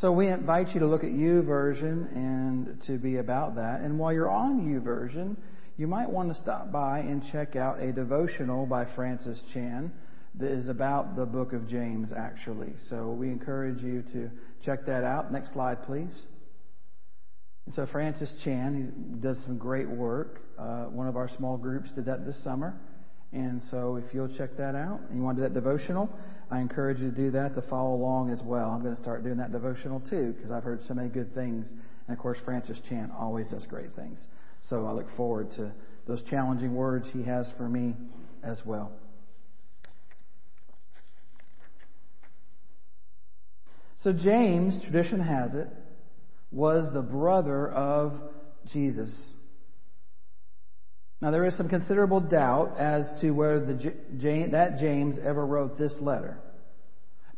So we invite you to look at YouVersion and to be about that. And while you're on YouVersion, you might want to stop by and check out a devotional by Francis Chan that is about the book of James, actually. So we encourage you to check that out. Next slide, please. And so Francis Chan, he does some great work. Uh, one of our small groups did that this summer. And so if you'll check that out and you want to do that devotional, I encourage you to do that to follow along as well. I'm going to start doing that devotional too because I've heard so many good things. And of course, Francis Chan always does great things. So I look forward to those challenging words he has for me as well. So James, tradition has it, was the brother of Jesus. Now, there is some considerable doubt as to whether the, that James ever wrote this letter.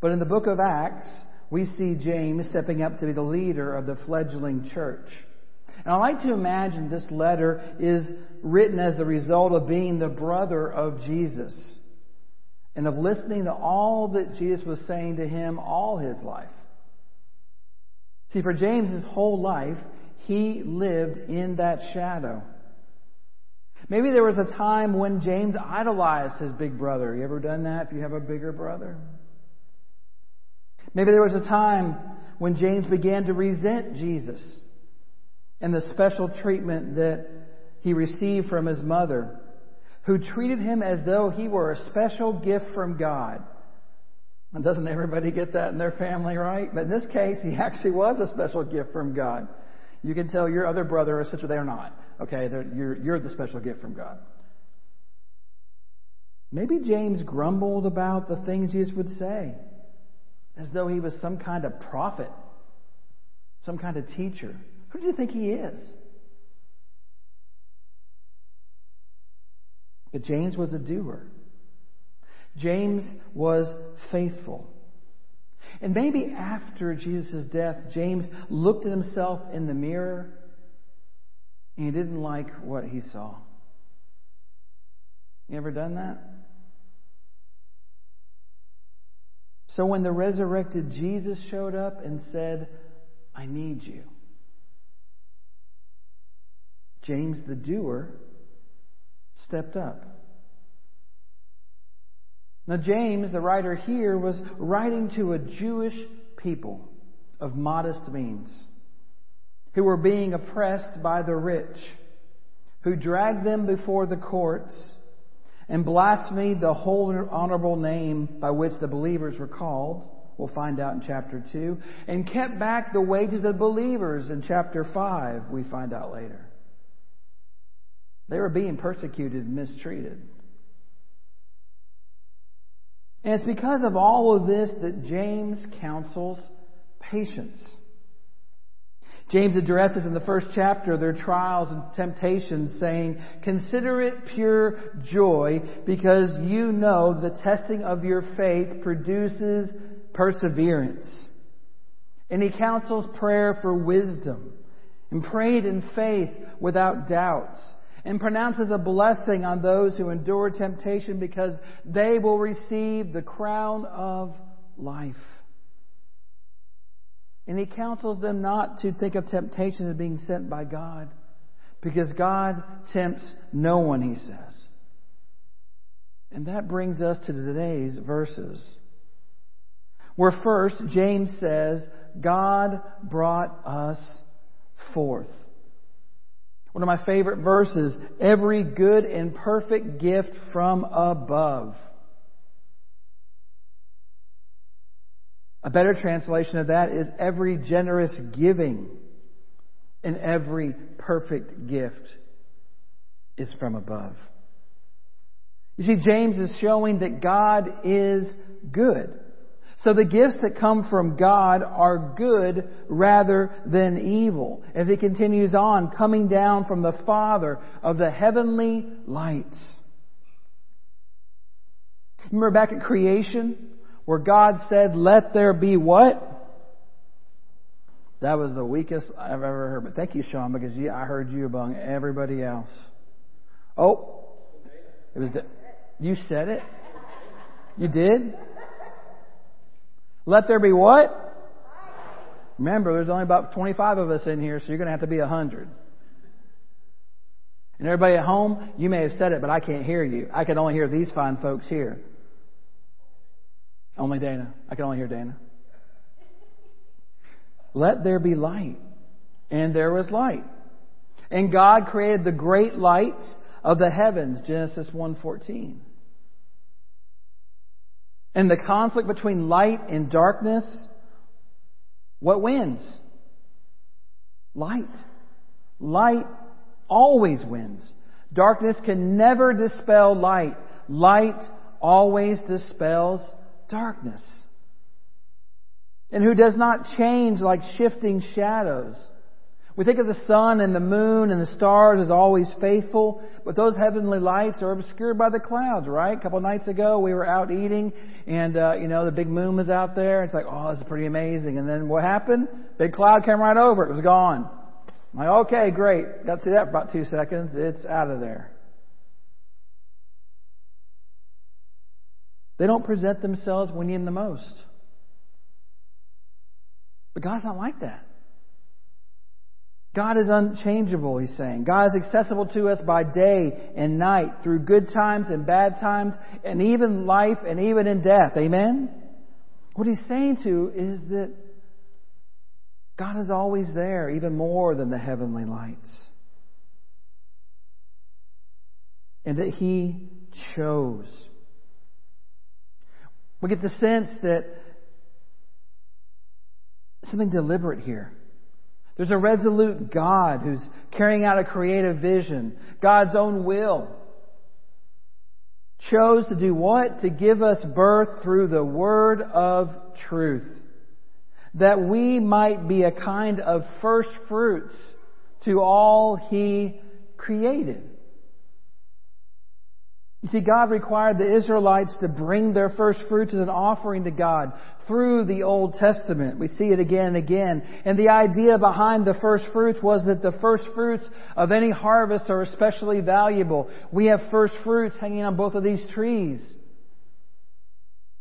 But in the book of Acts, we see James stepping up to be the leader of the fledgling church. And I like to imagine this letter is written as the result of being the brother of Jesus and of listening to all that Jesus was saying to him all his life. See, for James's whole life, he lived in that shadow. Maybe there was a time when James idolized his big brother. You ever done that if you have a bigger brother? Maybe there was a time when James began to resent Jesus and the special treatment that he received from his mother, who treated him as though he were a special gift from God. And doesn't everybody get that in their family, right? But in this case, he actually was a special gift from God. You can tell your other brother or sister they're not. Okay, you're, you're the special gift from God. Maybe James grumbled about the things Jesus would say, as though he was some kind of prophet, some kind of teacher. Who do you think he is? But James was a doer. James was faithful. And maybe after Jesus' death, James looked at himself in the mirror and he didn't like what he saw. You ever done that? So when the resurrected Jesus showed up and said, I need you, James the doer stepped up. Now, James, the writer here, was writing to a Jewish people of modest means who were being oppressed by the rich, who dragged them before the courts and blasphemed the holy, honorable name by which the believers were called. We'll find out in chapter 2. And kept back the wages of believers in chapter 5, we find out later. They were being persecuted and mistreated. And it's because of all of this that James counsels patience. James addresses in the first chapter their trials and temptations, saying, Consider it pure joy because you know the testing of your faith produces perseverance. And he counsels prayer for wisdom and prayed in faith without doubts and pronounces a blessing on those who endure temptation because they will receive the crown of life. And he counsels them not to think of temptation as being sent by God because God tempts no one, he says. And that brings us to today's verses. Where first, James says, God brought us forth. One of my favorite verses, every good and perfect gift from above. A better translation of that is every generous giving and every perfect gift is from above. You see, James is showing that God is good. So the gifts that come from God are good rather than evil. As he continues on, coming down from the Father of the heavenly lights. Remember back at creation where God said, let there be what? That was the weakest I've ever heard. But thank you, Sean, because you, I heard you among everybody else. Oh, it was. The, you said it. You did. Let there be what? Remember, there's only about 25 of us in here, so you're going to have to be 100. And everybody at home, you may have said it, but I can't hear you. I can only hear these fine folks here. Only Dana. I can only hear Dana. Let there be light. And there was light. And God created the great lights of the heavens, Genesis 1:14. And the conflict between light and darkness, what wins? Light. Light always wins. Darkness can never dispel light. Light always dispels darkness. And who does not change like shifting shadows. We think of the sun and the moon and the stars as always faithful, but those heavenly lights are obscured by the clouds, right? A couple of nights ago, we were out eating, and uh, you know the big moon was out there. It's like, oh, this is pretty amazing. And then what happened? Big cloud came right over. It was gone. I'm like, okay, great. Got to see that for about two seconds. It's out of there. They don't present themselves when you need the most. But God's not like that. God is unchangeable, he's saying. God is accessible to us by day and night, through good times and bad times, and even life and even in death. Amen? What he's saying to is that God is always there, even more than the heavenly lights. And that he chose. We get the sense that something deliberate here. There's a resolute God who's carrying out a creative vision, God's own will. Chose to do what? To give us birth through the word of truth. That we might be a kind of first fruits to all He created. You see, God required the Israelites to bring their first fruits as an offering to God through the Old Testament. We see it again and again. And the idea behind the first fruits was that the first fruits of any harvest are especially valuable. We have first fruits hanging on both of these trees.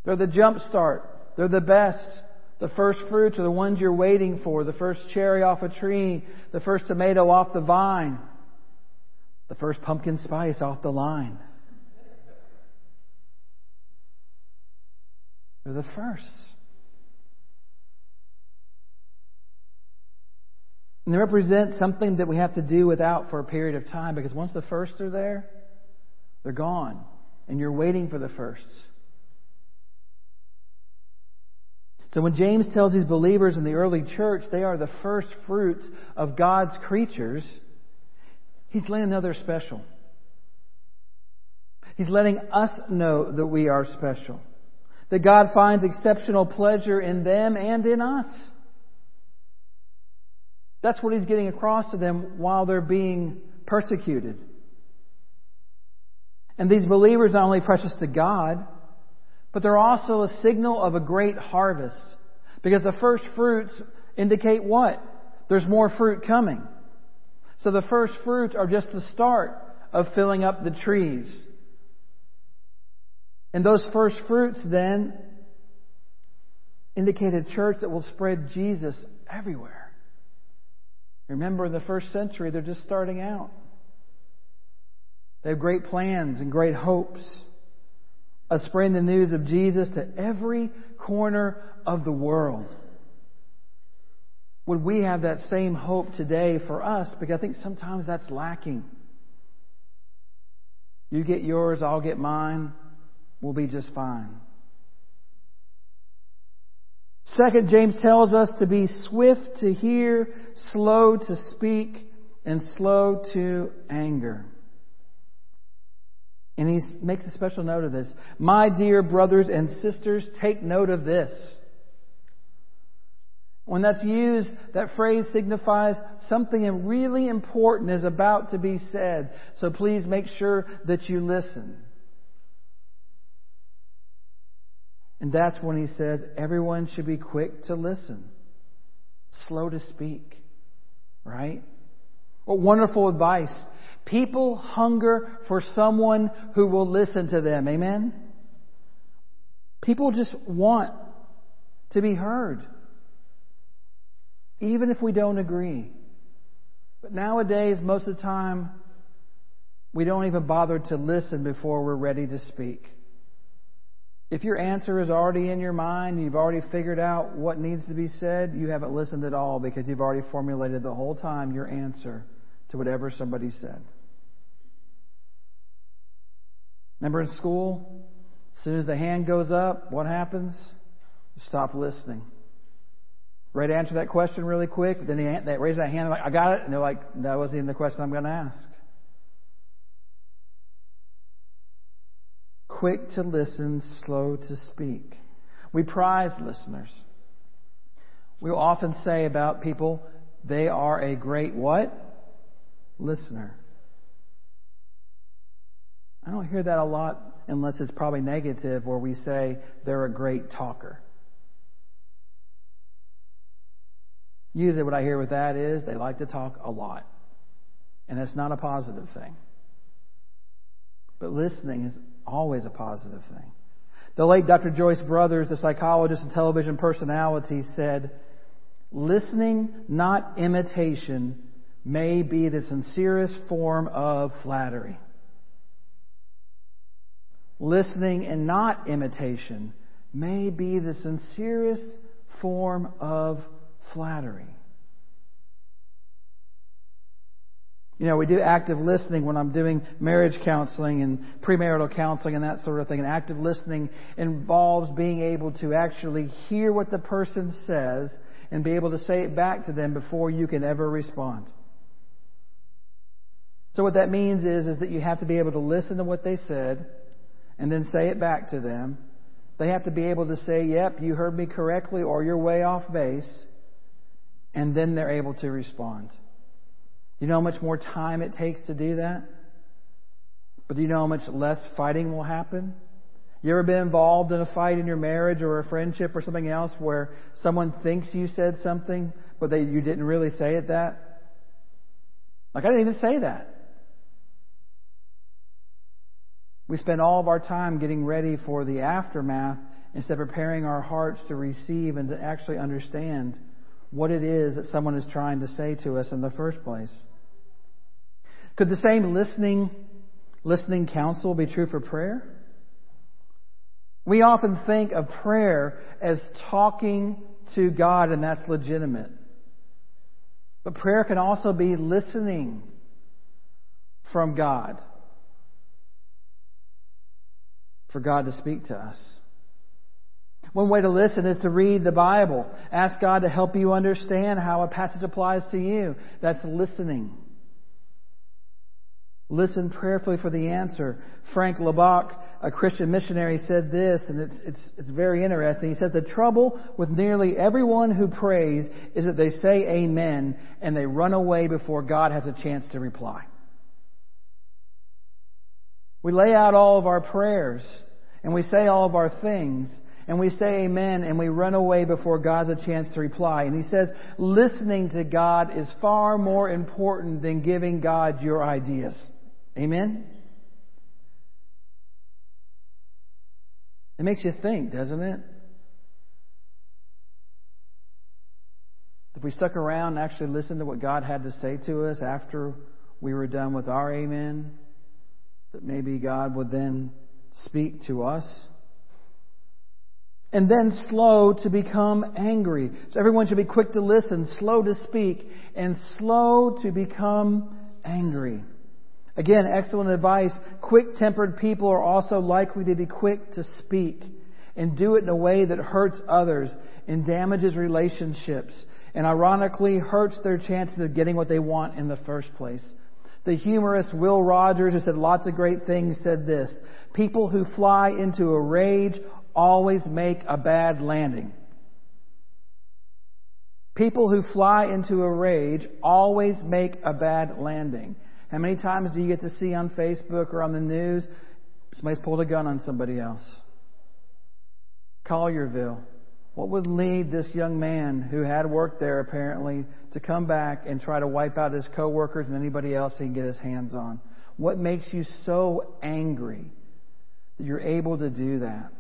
They're the jump start. They're the best. The first fruits are the ones you're waiting for. The first cherry off a tree. The first tomato off the vine. The first pumpkin spice off the line. They're the first. And they represent something that we have to do without for a period of time because once the firsts are there, they're gone. And you're waiting for the firsts. So when James tells these believers in the early church they are the first fruits of God's creatures, he's letting know they're special. He's letting us know that we are special that God finds exceptional pleasure in them and in us. That's what he's getting across to them while they're being persecuted. And these believers are not only precious to God, but they're also a signal of a great harvest. Because the first fruits indicate what? There's more fruit coming. So the first fruits are just the start of filling up the trees. And those first fruits then indicate a church that will spread Jesus everywhere. Remember, in the first century, they're just starting out. They have great plans and great hopes of spreading the news of Jesus to every corner of the world. Would we have that same hope today for us? Because I think sometimes that's lacking. You get yours, I'll get mine will be just fine. Second, James tells us to be swift to hear, slow to speak, and slow to anger. And he makes a special note of this. My dear brothers and sisters, take note of this. When that's used, that phrase signifies something really important is about to be said. So please make sure that you listen. And that's when he says everyone should be quick to listen, slow to speak. Right? What wonderful advice. People hunger for someone who will listen to them. Amen? People just want to be heard. even if we don't agree. But nowadays, most of the time, we don't even bother to listen before we're ready to speak. If your answer is already in your mind, and you've already figured out what needs to be said, you haven't listened at all because you've already formulated the whole time your answer to whatever somebody said. Remember in school? As soon as the hand goes up, what happens? You stop listening. To answer that question really quick? Then they, they raise that hand, like, I got it. And they're like, that wasn't even the question I'm going to ask. Quick to listen, slow to speak. We prize listeners. We often say about people, they are a great what? Listener. I don't hear that a lot unless it's probably negative where we say they're a great talker. Usually what I hear with that is they like to talk a lot. And that's not a positive thing. But listening is always a positive thing. The late Dr. Joyce Brothers, the psychologist and television personality, said, Listening, not imitation, may be the sincerest form of flattery. Listening and not imitation may be the sincerest form of flattery. You know, we do active listening when I'm doing marriage counseling and premarital counseling and that sort of thing. And active listening involves being able to actually hear what the person says and be able to say it back to them before you can ever respond. So what that means is, is that you have to be able to listen to what they said and then say it back to them. They have to be able to say, yep, you heard me correctly or you're way off base. And then they're able to respond. You know how much more time it takes to do that? But do you know how much less fighting will happen? You ever been involved in a fight in your marriage or a friendship or something else where someone thinks you said something, but they, you didn't really say it that? Like, I didn't even say that. We spend all of our time getting ready for the aftermath instead of preparing our hearts to receive and to actually understand what it is that someone is trying to say to us in the first place. Could the same listening, listening counsel be true for prayer? We often think of prayer as talking to God, and that's legitimate. But prayer can also be listening from God for God to speak to us. One way to listen is to read the Bible. Ask God to help you understand how a passage applies to you. That's listening. Listen prayerfully for the answer. Frank Laubach, a Christian missionary, said this, and it's, it's, it's very interesting. He said, The trouble with nearly everyone who prays is that they say amen and they run away before God has a chance to reply. We lay out all of our prayers and we say all of our things and we say amen and we run away before God has a chance to reply. And he says, listening to God is far more important than giving God your ideas. Amen? It makes you think, doesn't it? If we stuck around and actually listened to what God had to say to us after we were done with our amen, that maybe God would then speak to us. And then slow to become angry. So everyone should be quick to listen, slow to speak, and slow to become angry. Again, excellent advice. Quick tempered people are also likely to be quick to speak and do it in a way that hurts others and damages relationships and ironically hurts their chances of getting what they want in the first place. The humorist Will Rogers, who said lots of great things, said this People who fly into a rage always make a bad landing. People who fly into a rage always make a bad landing. How many times do you get to see on Facebook or on the news somebody's pulled a gun on somebody else? Collierville. What would lead this young man who had worked there apparently to come back and try to wipe out his coworkers and anybody else he can get his hands on? What makes you so angry that you're able to do that?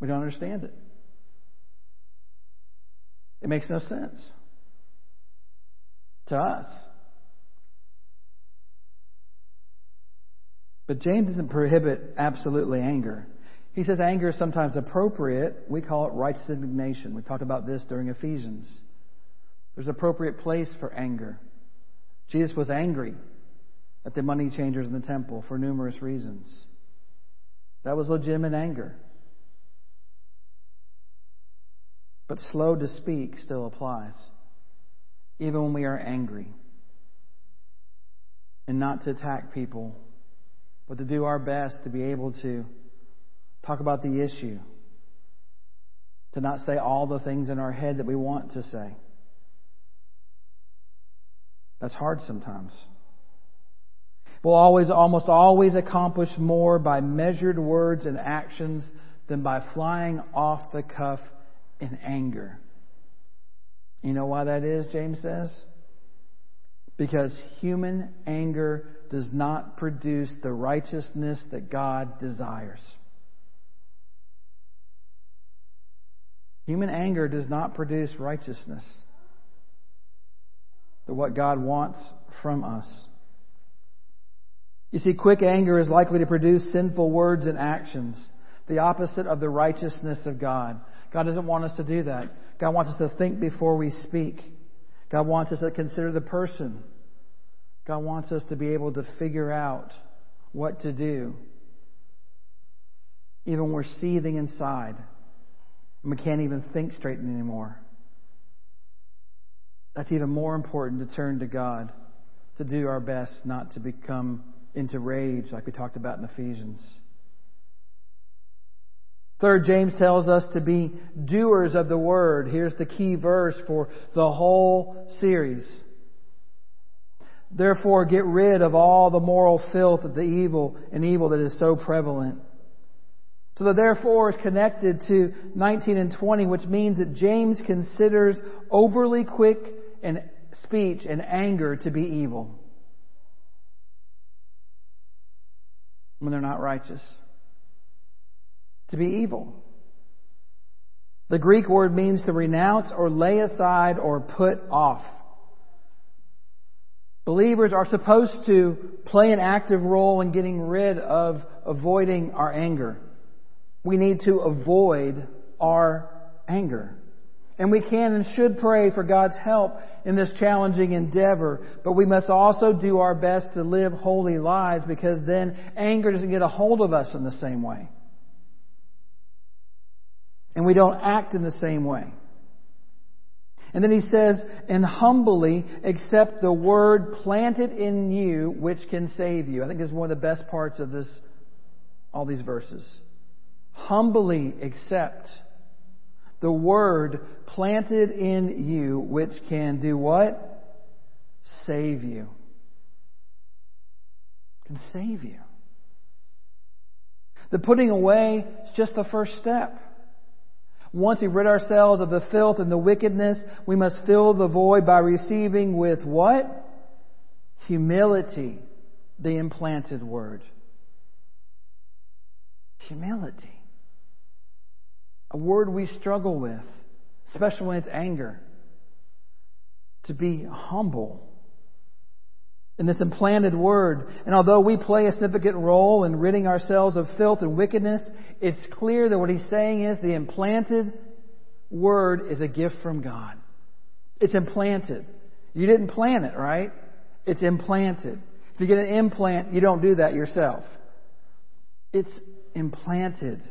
We don't understand it. It makes no sense to us. But James doesn't prohibit absolutely anger. He says anger is sometimes appropriate. We call it righteous indignation. We talked about this during Ephesians. There's an appropriate place for anger. Jesus was angry at the money changers in the temple for numerous reasons. That was legitimate anger. But slow to speak still applies, even when we are angry. And not to attack people, but to do our best to be able to talk about the issue, to not say all the things in our head that we want to say. That's hard sometimes. We'll always, almost always accomplish more by measured words and actions than by flying off the cuff in anger. You know why that is, James says? Because human anger does not produce the righteousness that God desires. Human anger does not produce righteousness, but what God wants from us. You see, quick anger is likely to produce sinful words and actions, the opposite of the righteousness of God. God doesn't want us to do that. God wants us to think before we speak. God wants us to consider the person. God wants us to be able to figure out what to do. Even when we're seething inside and we can't even think straight anymore. That's even more important to turn to God, to do our best not to become into rage like we talked about in Ephesians. Third, James tells us to be doers of the word. Here's the key verse for the whole series. Therefore, get rid of all the moral filth of the evil and evil that is so prevalent. So the therefore is connected to 19 and 20, which means that James considers overly quick and speech and anger to be evil when they're not righteous to be evil. The Greek word means to renounce or lay aside or put off. Believers are supposed to play an active role in getting rid of avoiding our anger. We need to avoid our anger. And we can and should pray for God's help in this challenging endeavor, but we must also do our best to live holy lives because then anger doesn't get a hold of us in the same way and we don't act in the same way. And then he says, and humbly accept the word planted in you which can save you. I think this is one of the best parts of this, all these verses. Humbly accept the word planted in you which can do what? Save you. Can save you. The putting away is just the first step. Once we rid ourselves of the filth and the wickedness, we must fill the void by receiving with what? Humility, the implanted word. Humility. A word we struggle with, especially when it's anger. To be humble in this implanted word. And although we play a significant role in ridding ourselves of filth and wickedness, it's clear that what he's saying is the implanted word is a gift from God. It's implanted. You didn't plant it, right? It's implanted. If you get an implant, you don't do that yourself. It's implanted.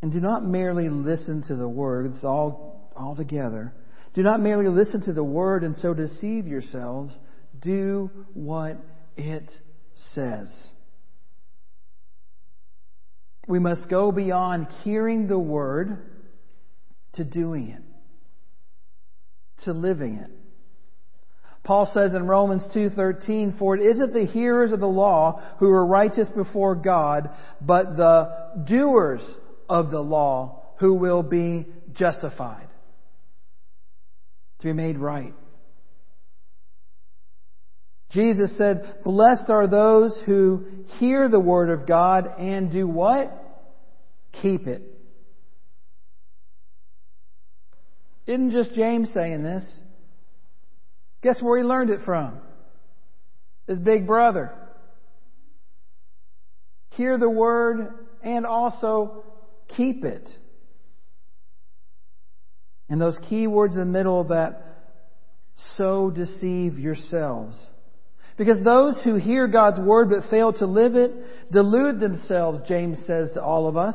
And do not merely listen to the words all, all together do not merely listen to the word and so deceive yourselves. Do what it says. We must go beyond hearing the word to doing it, to living it. Paul says in Romans 2:13, "For it isn't the hearers of the law who are righteous before God, but the doers of the law who will be justified." To be made right. Jesus said, Blessed are those who hear the word of God and do what? keep it. Isn't just James saying this? Guess where he learned it from? His big brother. Hear the word and also keep it. And those key words in the middle that, so deceive yourselves. Because those who hear God's word but fail to live it delude themselves, James says to all of us.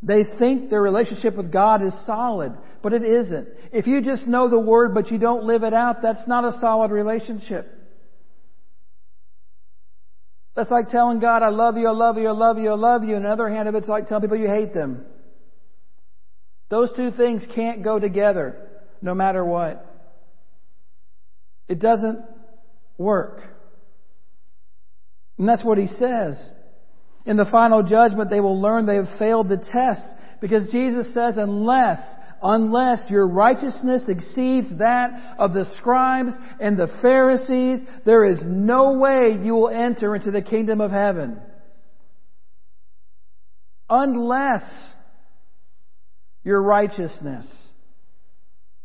They think their relationship with God is solid, but it isn't. If you just know the word but you don't live it out, that's not a solid relationship. That's like telling God, I love you, I love you, I love you, I love you. And the other hand of it's like telling people you hate them. Those two things can't go together no matter what. It doesn't work. And that's what he says. In the final judgment, they will learn they have failed the test because Jesus says, unless, unless your righteousness exceeds that of the scribes and the Pharisees, there is no way you will enter into the kingdom of heaven. Unless your righteousness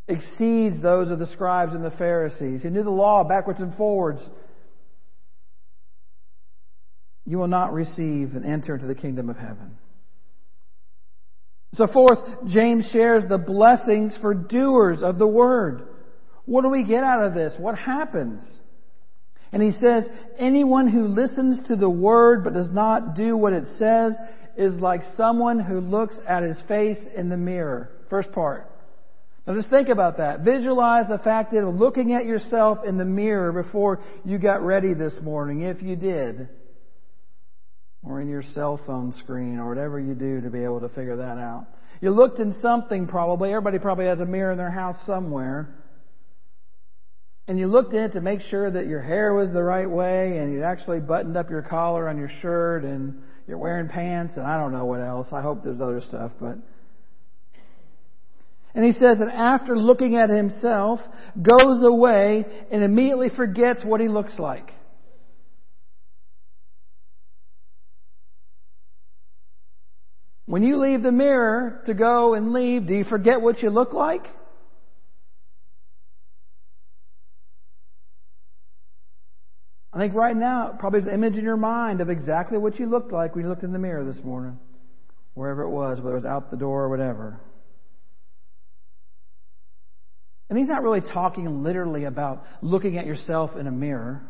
exceeds those of the scribes and the Pharisees. He knew the law backwards and forwards. You will not receive and enter into the kingdom of heaven. So, fourth, James shares the blessings for doers of the word. What do we get out of this? What happens? And he says, anyone who listens to the word but does not do what it says is like someone who looks at his face in the mirror. First part. Now just think about that. Visualize the fact that looking at yourself in the mirror before you got ready this morning, if you did. Or in your cell phone screen or whatever you do to be able to figure that out. You looked in something probably. Everybody probably has a mirror in their house somewhere. And you looked in it to make sure that your hair was the right way and you actually buttoned up your collar on your shirt and you're wearing pants and I don't know what else. I hope there's other stuff, but and he says, and after looking at himself, goes away and immediately forgets what he looks like. When you leave the mirror to go and leave, do you forget what you look like? I think right now, probably there's an image in your mind of exactly what you looked like when you looked in the mirror this morning, wherever it was, whether it was out the door or whatever. And he's not really talking literally about looking at yourself in a mirror.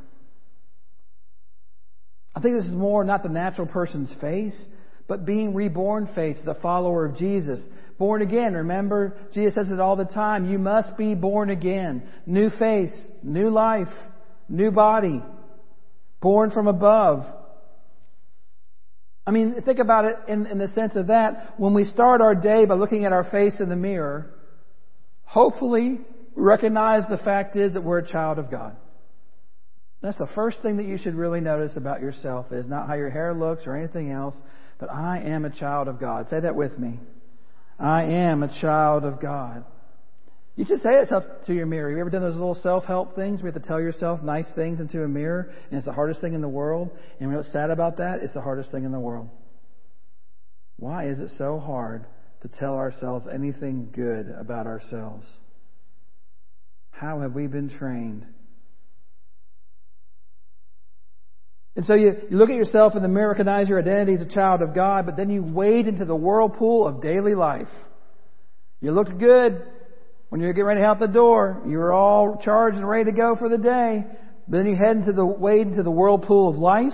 I think this is more not the natural person's face, but being reborn face, the follower of Jesus. Born again, remember, Jesus says it all the time. You must be born again. New face, new life, new body, born from above. I mean, think about it in, in the sense of that. When we start our day by looking at our face in the mirror, hopefully recognize the fact is that we're a child of God. That's the first thing that you should really notice about yourself is not how your hair looks or anything else, but I am a child of God. Say that with me. I am a child of God. You just say it to your mirror. Have you ever done those little self-help things where you have to tell yourself nice things into a mirror and it's the hardest thing in the world? And what's sad about that? It's the hardest thing in the world. Why is it so hard to tell ourselves anything good about ourselves? How have we been trained? And so you, you look at yourself in the mirror, recognize your identity as a child of God, but then you wade into the whirlpool of daily life. You looked good when you were getting ready out the door. you're all charged and ready to go for the day. But then you head into the wade into the whirlpool of life,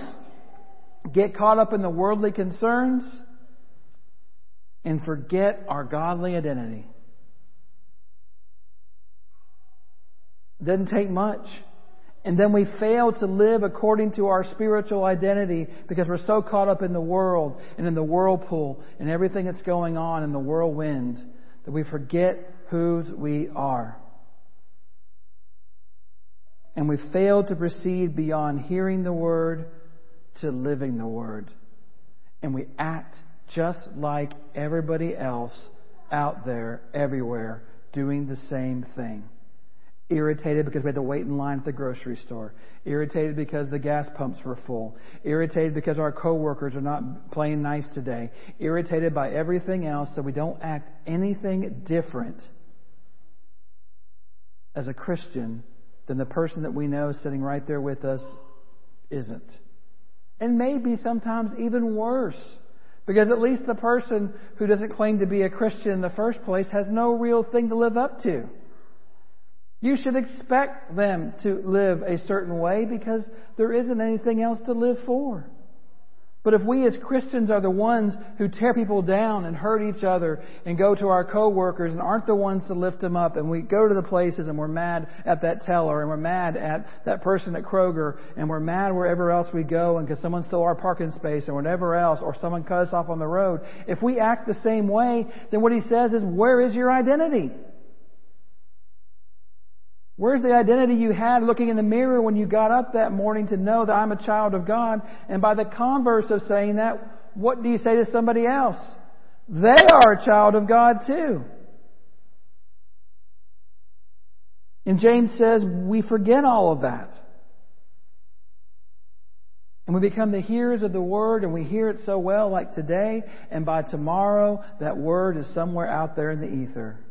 get caught up in the worldly concerns, and forget our godly identity. It doesn't take much. And then we fail to live according to our spiritual identity because we're so caught up in the world and in the whirlpool and everything that's going on in the whirlwind that we forget whose we are. And we fail to proceed beyond hearing the word to living the word. And we act just like everybody else out there, everywhere, doing the same thing. Irritated because we had to wait in line at the grocery store. Irritated because the gas pumps were full. Irritated because our coworkers are not playing nice today. Irritated by everything else so we don't act anything different as a Christian than the person that we know sitting right there with us isn't. And maybe sometimes even worse. Because at least the person who doesn't claim to be a Christian in the first place has no real thing to live up to. You should expect them to live a certain way because there isn't anything else to live for. But if we as Christians are the ones who tear people down and hurt each other and go to our coworkers and aren't the ones to lift them up and we go to the places and we're mad at that teller and we're mad at that person at Kroger and we're mad wherever else we go and because someone stole our parking space or whatever else or someone cut us off on the road, if we act the same way, then what he says is, where is your identity? Where's the identity you had looking in the mirror when you got up that morning to know that I'm a child of God? And by the converse of saying that, what do you say to somebody else? They are a child of God too. And James says we forget all of that. And we become the hearers of the word and we hear it so well like today, and by tomorrow that word is somewhere out there in the ether.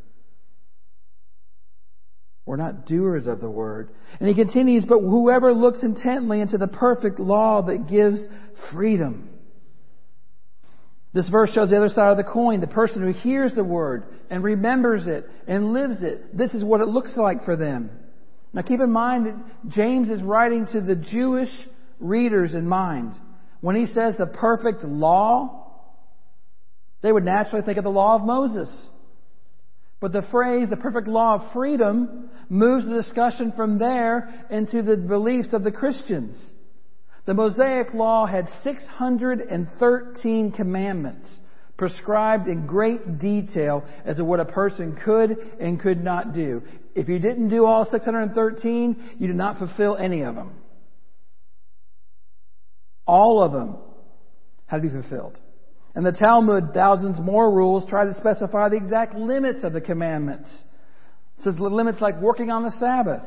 We're not doers of the word. And he continues, but whoever looks intently into the perfect law that gives freedom. This verse shows the other side of the coin. The person who hears the word and remembers it and lives it. This is what it looks like for them. Now keep in mind that James is writing to the Jewish readers in mind. When he says the perfect law, they would naturally think of the law of Moses. But the phrase, the perfect law of freedom, moves the discussion from there into the beliefs of the Christians. The Mosaic Law had 613 commandments prescribed in great detail as to what a person could and could not do. If you didn't do all 613, you did not fulfill any of them. All of them had to be fulfilled. And the Talmud, thousands more rules, try to specify the exact limits of the commandments. It says limits like working on the Sabbath.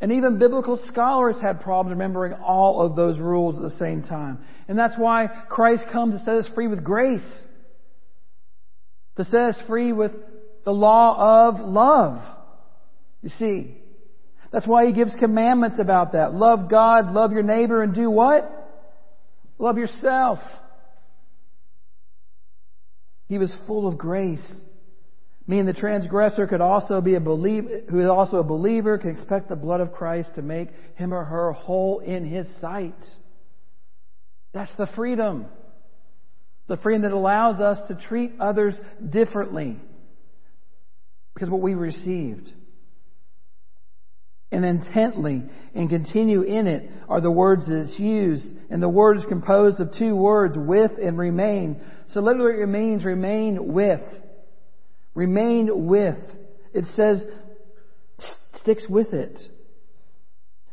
And even biblical scholars had problems remembering all of those rules at the same time. And that's why Christ comes to set us free with grace. To set us free with the law of love. You see. That's why he gives commandments about that. Love God, love your neighbor, and do what? Love yourself. He was full of grace. Meaning the transgressor could also be a believer, who is also a believer, can expect the blood of Christ to make him or her whole in his sight. That's the freedom. The freedom that allows us to treat others differently because what we received. And intently and continue in it are the words that's used. And the word is composed of two words, with and remain. So literally it means remain with. Remain with. It says sticks with it.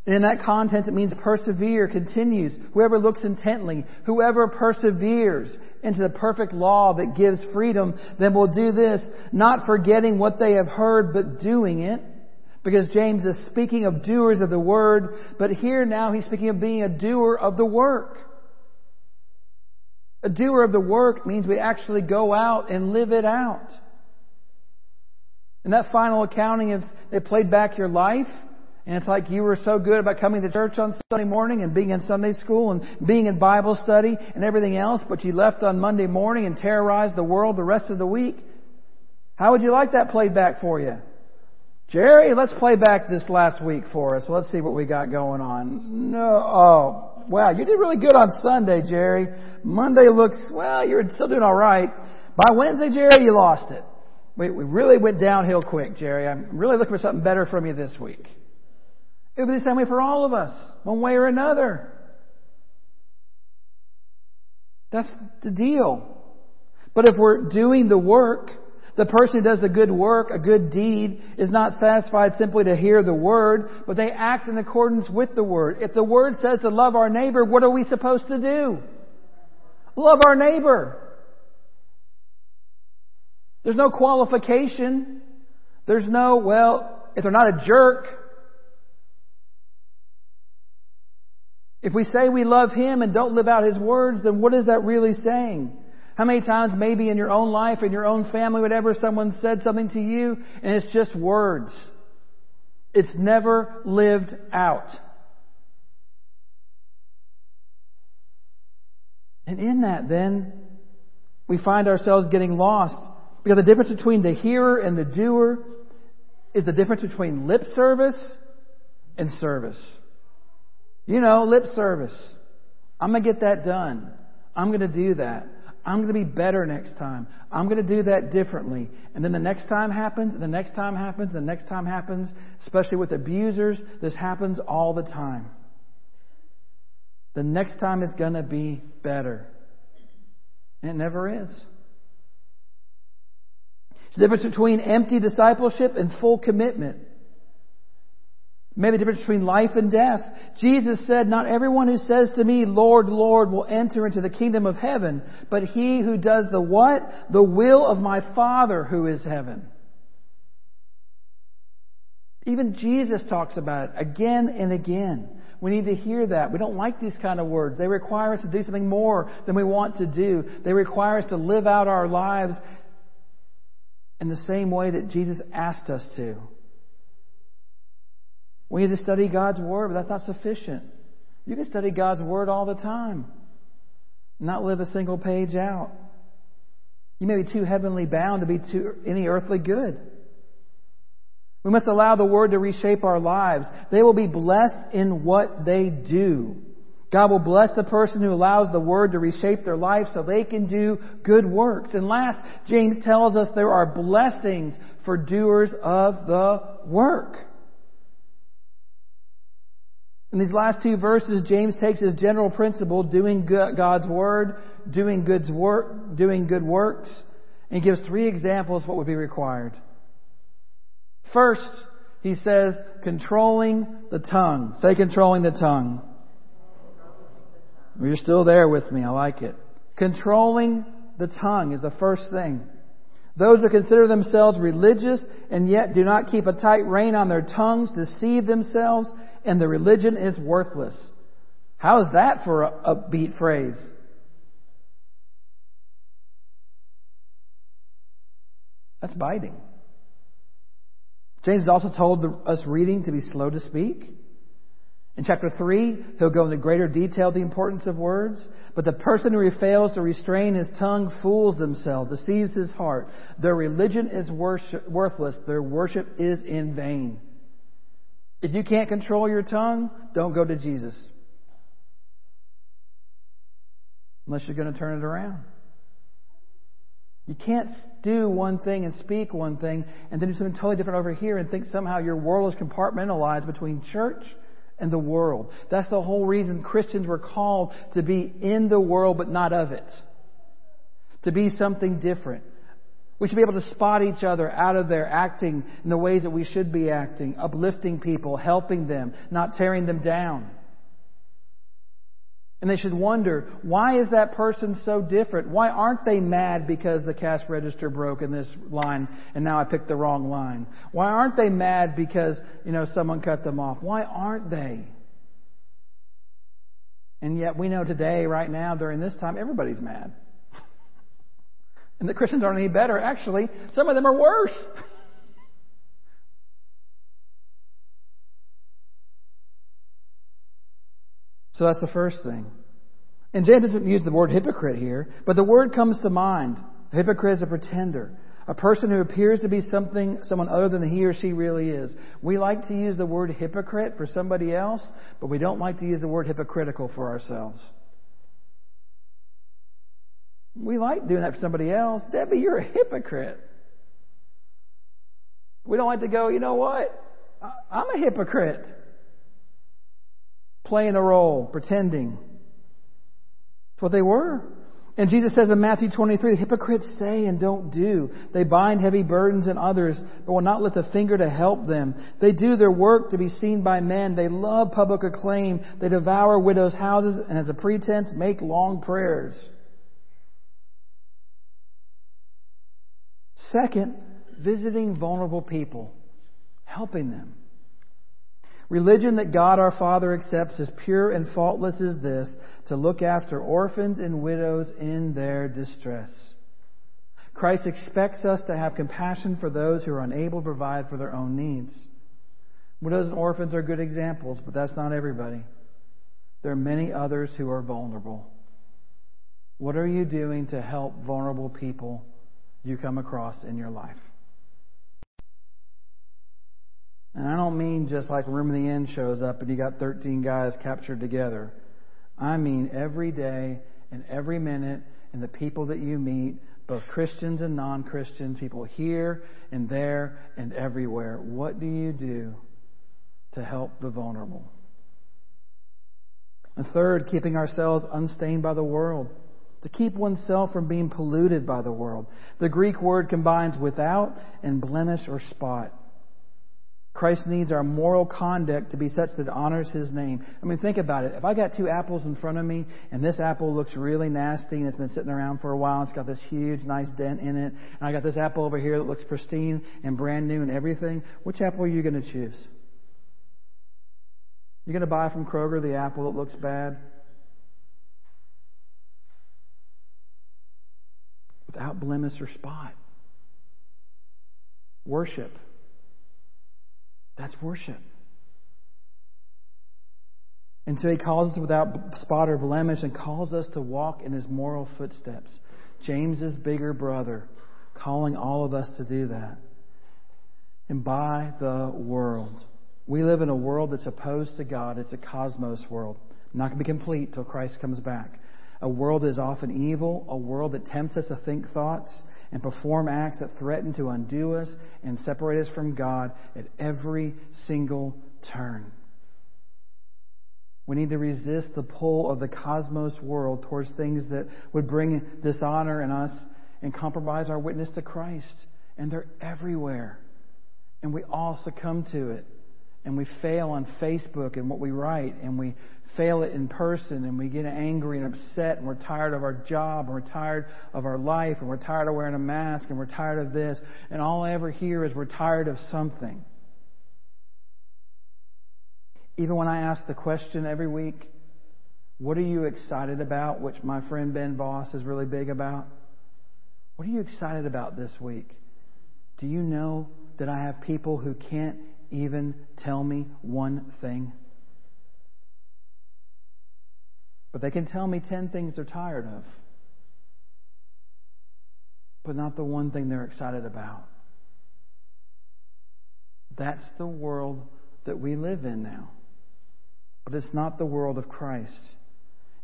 And in that context, it means persevere, continues. Whoever looks intently, whoever perseveres into the perfect law that gives freedom, then will do this, not forgetting what they have heard, but doing it. Because James is speaking of doers of the word, but here now he's speaking of being a doer of the work. A doer of the work means we actually go out and live it out. In that final accounting, if they played back your life, and it's like you were so good about coming to church on Sunday morning and being in Sunday school and being in Bible study and everything else, but you left on Monday morning and terrorized the world the rest of the week. How would you like that played back for you? Jerry, let's play back this last week for us. Let's see what we got going on. No, oh, wow, you did really good on Sunday, Jerry. Monday looks, well, you're still doing alright. By Wednesday, Jerry, you lost it. We, we really went downhill quick, Jerry. I'm really looking for something better from you this week. It would be the same way for all of us, one way or another. That's the deal. But if we're doing the work, the person who does the good work, a good deed, is not satisfied simply to hear the word, but they act in accordance with the word. If the word says to love our neighbor, what are we supposed to do? Love our neighbor. There's no qualification. There's no, well, if they're not a jerk, if we say we love Him and don't live out His words, then what is that really saying? How many times maybe in your own life, in your own family, whatever, someone said something to you and it's just words. It's never lived out. And in that then, we find ourselves getting lost because the difference between the hearer and the doer is the difference between lip service and service. You know, lip service. I'm going to get that done. I'm going to do that. I'm going to be better next time. I'm going to do that differently. And then the next time happens, and the next time happens, and the next time happens, especially with abusers, this happens all the time. The next time is going to be better. And it never is. It's the difference between empty discipleship and full commitment. Maybe the difference between life and death. Jesus said, Not everyone who says to me, Lord, Lord, will enter into the kingdom of heaven, but he who does the what? The will of my Father who is heaven. Even Jesus talks about it again and again. We need to hear that. We don't like these kind of words. They require us to do something more than we want to do. They require us to live out our lives in the same way that Jesus asked us to. We need to study God's Word, but that's not sufficient. You can study God's Word all the time, not live a single page out. You may be too heavenly bound to be too, any earthly good. We must allow the Word to reshape our lives. They will be blessed in what they do. God will bless the person who allows the Word to reshape their life so they can do good works. And last, James tells us there are blessings for doers of the work. In these last two verses, James takes his general principle, doing God's word, doing good work, doing good works, and gives three examples of what would be required. First, he says, controlling the tongue. Say controlling the tongue. You're still there with me. I like it. Controlling the tongue is the first thing. Those who consider themselves religious and yet do not keep a tight rein on their tongues deceive themselves and the religion is worthless. How is that for a upbeat phrase? That's biting. James also told us reading to be slow to speak. In chapter 3, he'll go into greater detail the importance of words. But the person who fails to restrain his tongue fools themselves, deceives his heart. Their religion is worship, worthless. Their worship is in vain. If you can't control your tongue, don't go to Jesus. Unless you're going to turn it around. You can't do one thing and speak one thing and then do something totally different over here and think somehow your world is compartmentalized between church and the world. That's the whole reason Christians were called to be in the world but not of it. To be something different. We should be able to spot each other out of there acting in the ways that we should be acting, uplifting people, helping them, not tearing them down. And they should wonder, why is that person so different? Why aren't they mad because the cash register broke in this line and now I picked the wrong line? Why aren't they mad because, you know, someone cut them off? Why aren't they? And yet we know today, right now, during this time, everybody's mad. And the Christians aren't any better. Actually, some of them are worse. So that's the first thing. And James doesn't use the word hypocrite here, but the word comes to mind. A hypocrite is a pretender. A person who appears to be something, someone other than he or she really is. We like to use the word hypocrite for somebody else, but we don't like to use the word hypocritical for ourselves. We like doing that for somebody else. Debbie, you're a hypocrite. We don't like to go, you know what? I'm a hypocrite. Playing a role, pretending. That's what they were. And Jesus says in Matthew 23, the hypocrites say and don't do. They bind heavy burdens in others, but will not lift a finger to help them. They do their work to be seen by men. They love public acclaim. They devour widows' houses and as a pretense make long prayers. Second, visiting vulnerable people, helping them. Religion that God our Father accepts as pure and faultless as this to look after orphans and widows in their distress. Christ expects us to have compassion for those who are unable to provide for their own needs. Widows and orphans are good examples, but that's not everybody. There are many others who are vulnerable. What are you doing to help vulnerable people you come across in your life? And I don't mean just like Room in the Inn shows up and you got 13 guys captured together. I mean every day and every minute and the people that you meet, both Christians and non Christians, people here and there and everywhere. What do you do to help the vulnerable? And third, keeping ourselves unstained by the world. To keep oneself from being polluted by the world. The Greek word combines without and blemish or spot. Christ needs our moral conduct to be such that it honors His name. I mean, think about it. If I got two apples in front of me, and this apple looks really nasty, and it's been sitting around for a while, it's got this huge, nice dent in it, and I got this apple over here that looks pristine and brand new and everything, which apple are you going to choose? You're going to buy from Kroger the apple that looks bad? Without blemish or spot. Worship. That's worship. And so he calls us without spot or blemish and calls us to walk in his moral footsteps. James's bigger brother, calling all of us to do that. And by the world. We live in a world that's opposed to God. It's a cosmos world. Not going to be complete till Christ comes back. A world that is often evil, a world that tempts us to think thoughts and perform acts that threaten to undo us and separate us from God at every single turn. We need to resist the pull of the cosmos world towards things that would bring dishonor in us and compromise our witness to Christ. And they're everywhere. And we all succumb to it. And we fail on Facebook and what we write. And we fail it in person and we get angry and upset and we're tired of our job and we're tired of our life and we're tired of wearing a mask and we're tired of this and all I ever hear is we're tired of something. Even when I ask the question every week, what are you excited about? Which my friend Ben Voss is really big about. What are you excited about this week? Do you know that I have people who can't even tell me one thing? But they can tell me 10 things they're tired of, but not the one thing they're excited about. That's the world that we live in now. But it's not the world of Christ.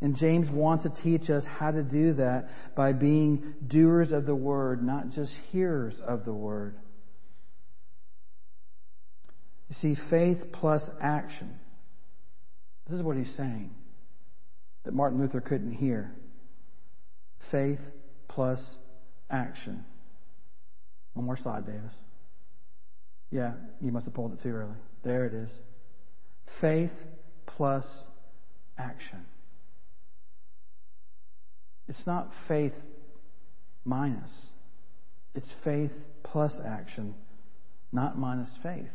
And James wants to teach us how to do that by being doers of the word, not just hearers of the word. You see, faith plus action. This is what he's saying that Martin Luther couldn't hear faith plus action. One more slide, Davis. Yeah, you must have pulled it too early. There it is. Faith plus action. It's not faith minus. It's faith plus action, not minus faith.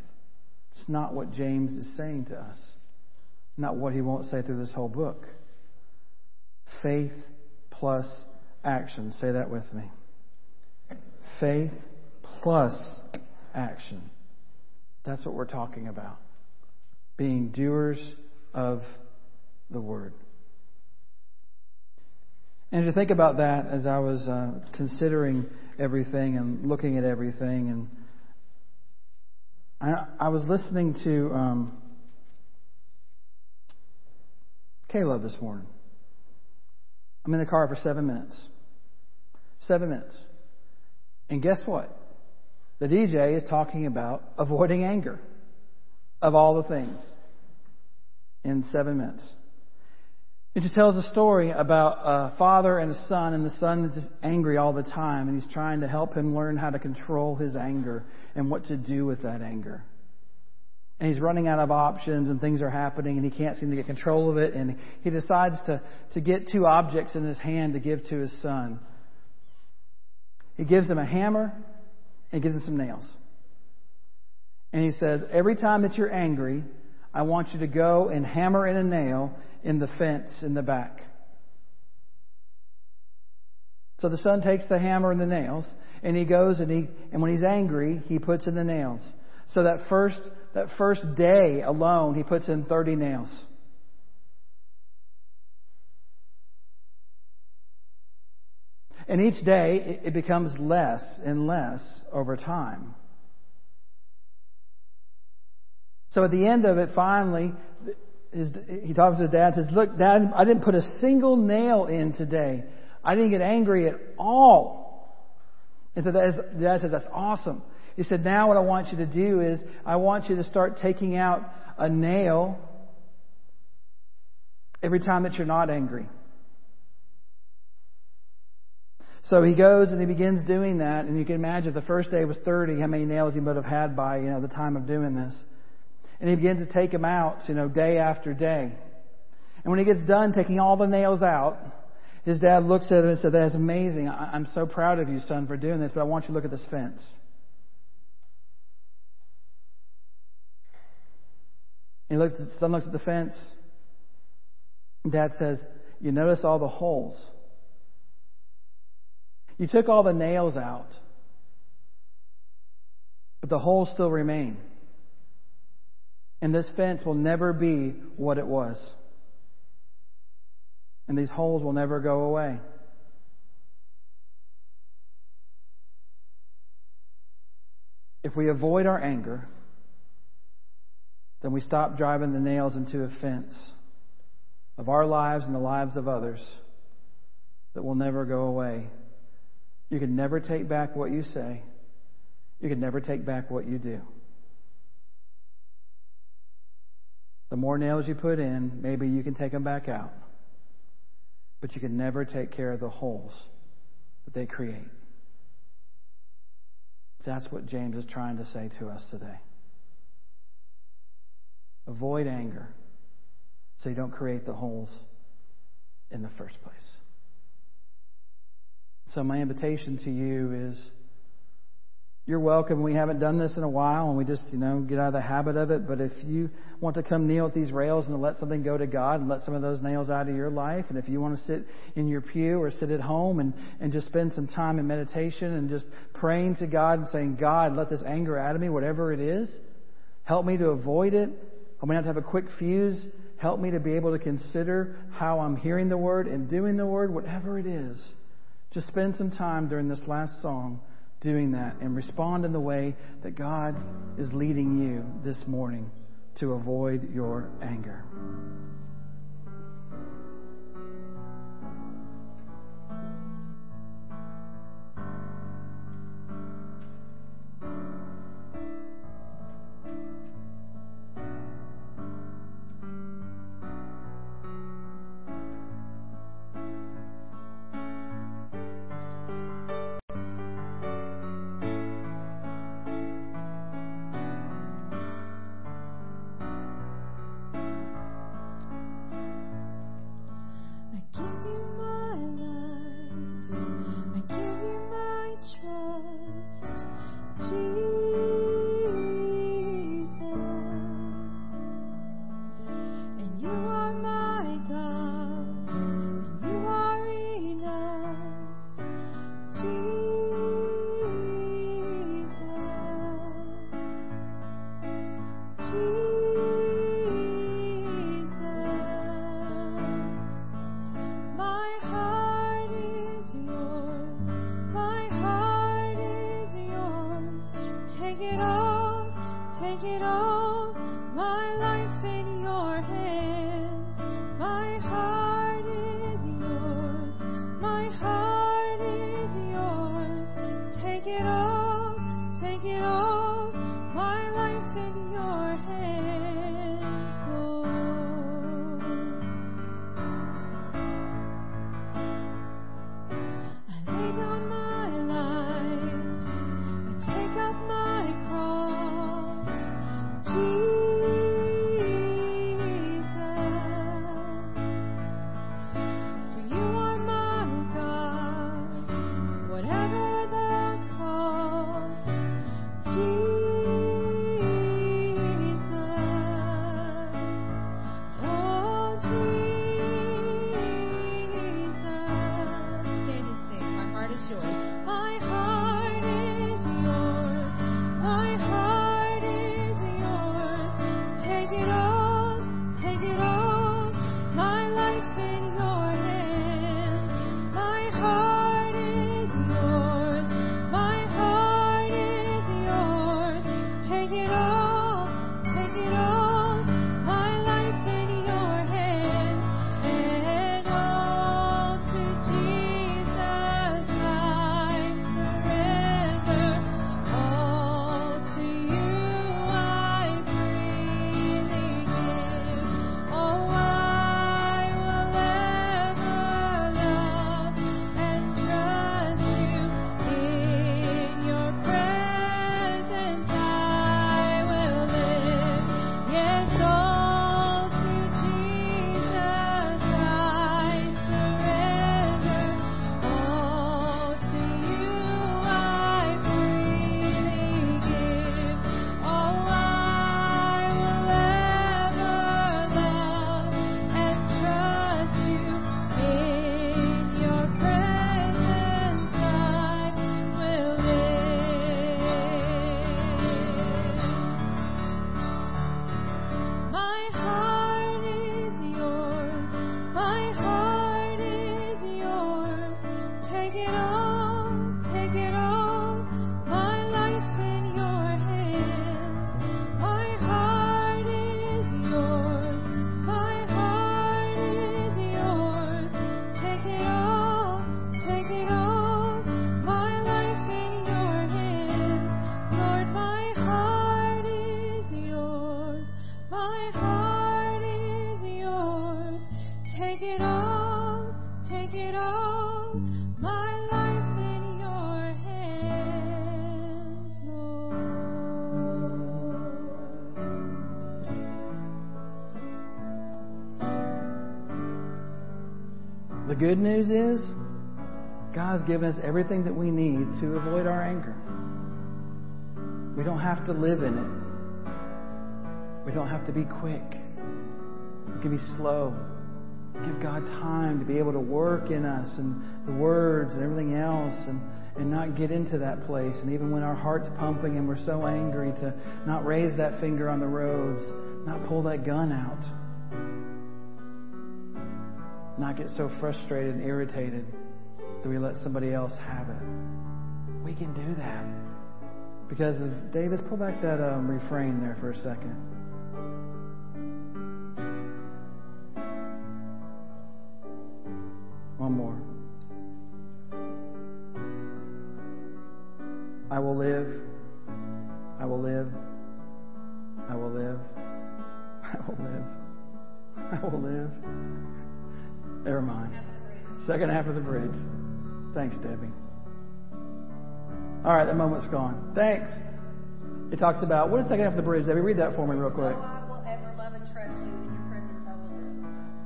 It's not what James is saying to us, not what he won't say through this whole book. Faith plus action. Say that with me. Faith plus action. That's what we're talking about. Being doers of the word. And to think about that as I was uh, considering everything and looking at everything, and I, I was listening to um, K-LOVE this morning. I'm in the car for seven minutes. Seven minutes. And guess what? The DJ is talking about avoiding anger of all the things in seven minutes. It just tells a story about a father and a son, and the son is just angry all the time, and he's trying to help him learn how to control his anger and what to do with that anger and he's running out of options and things are happening and he can't seem to get control of it and he decides to, to get two objects in his hand to give to his son. He gives him a hammer and gives him some nails. And he says, every time that you're angry, I want you to go and hammer in a nail in the fence in the back. So the son takes the hammer and the nails, and he goes and he and when he's angry, he puts in the nails. So that first that first day alone, he puts in 30 nails. And each day, it becomes less and less over time. So at the end of it, finally, his, he talks to his dad and says, Look, Dad, I didn't put a single nail in today. I didn't get angry at all. And so dad said, That's awesome. He said, Now what I want you to do is, I want you to start taking out a nail every time that you're not angry. So he goes and he begins doing that, and you can imagine the first day was 30, how many nails he would have had by, you know, the time of doing this. And he begins to take them out, you know, day after day. And when he gets done taking all the nails out, his dad looks at him and said, That's amazing. I'm so proud of you, son, for doing this, but I want you to look at this fence. He looks, son looks at the fence. Dad says, You notice all the holes. You took all the nails out, but the holes still remain. And this fence will never be what it was. And these holes will never go away. If we avoid our anger, then we stop driving the nails into a fence of our lives and the lives of others that will never go away. You can never take back what you say. You can never take back what you do. The more nails you put in, maybe you can take them back out. But you can never take care of the holes that they create. That's what James is trying to say to us today. Avoid anger so you don't create the holes in the first place. So, my invitation to you is you're welcome. We haven't done this in a while and we just, you know, get out of the habit of it. But if you want to come kneel at these rails and let something go to God and let some of those nails out of your life, and if you want to sit in your pew or sit at home and, and just spend some time in meditation and just praying to God and saying, God, let this anger out of me, whatever it is, help me to avoid it. I may not have a quick fuse. Help me to be able to consider how I'm hearing the word and doing the word, whatever it is. Just spend some time during this last song doing that and respond in the way that God is leading you this morning to avoid your anger. Good news is, God's given us everything that we need to avoid our anger. We don't have to live in it. We don't have to be quick. We can be slow. Give God time to be able to work in us and the words and everything else and, and not get into that place. And even when our heart's pumping and we're so angry, to not raise that finger on the roads, not pull that gun out not get so frustrated and irritated that we let somebody else have it. We can do that. Because of Davis, pull back that um, refrain there for a second. One more. I will live. Second half of the bridge. Thanks, Debbie. All right, that moment's gone. Thanks. It talks about what is second half of the bridge? Debbie, read that for me real quick.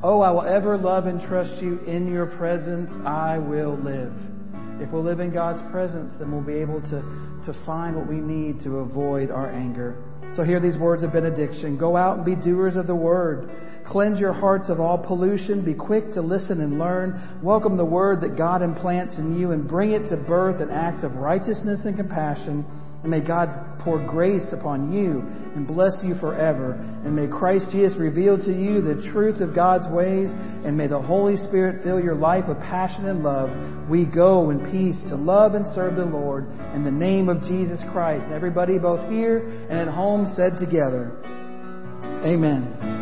Oh, I will ever love and trust you in your presence. I will live. If we'll live in God's presence, then we'll be able to, to find what we need to avoid our anger. So hear these words of benediction. Go out and be doers of the word. Cleanse your hearts of all pollution. Be quick to listen and learn. Welcome the word that God implants in you and bring it to birth in acts of righteousness and compassion. And may God pour grace upon you and bless you forever. And may Christ Jesus reveal to you the truth of God's ways. And may the Holy Spirit fill your life with passion and love. We go in peace to love and serve the Lord in the name of Jesus Christ. And everybody, both here and at home, said together, Amen.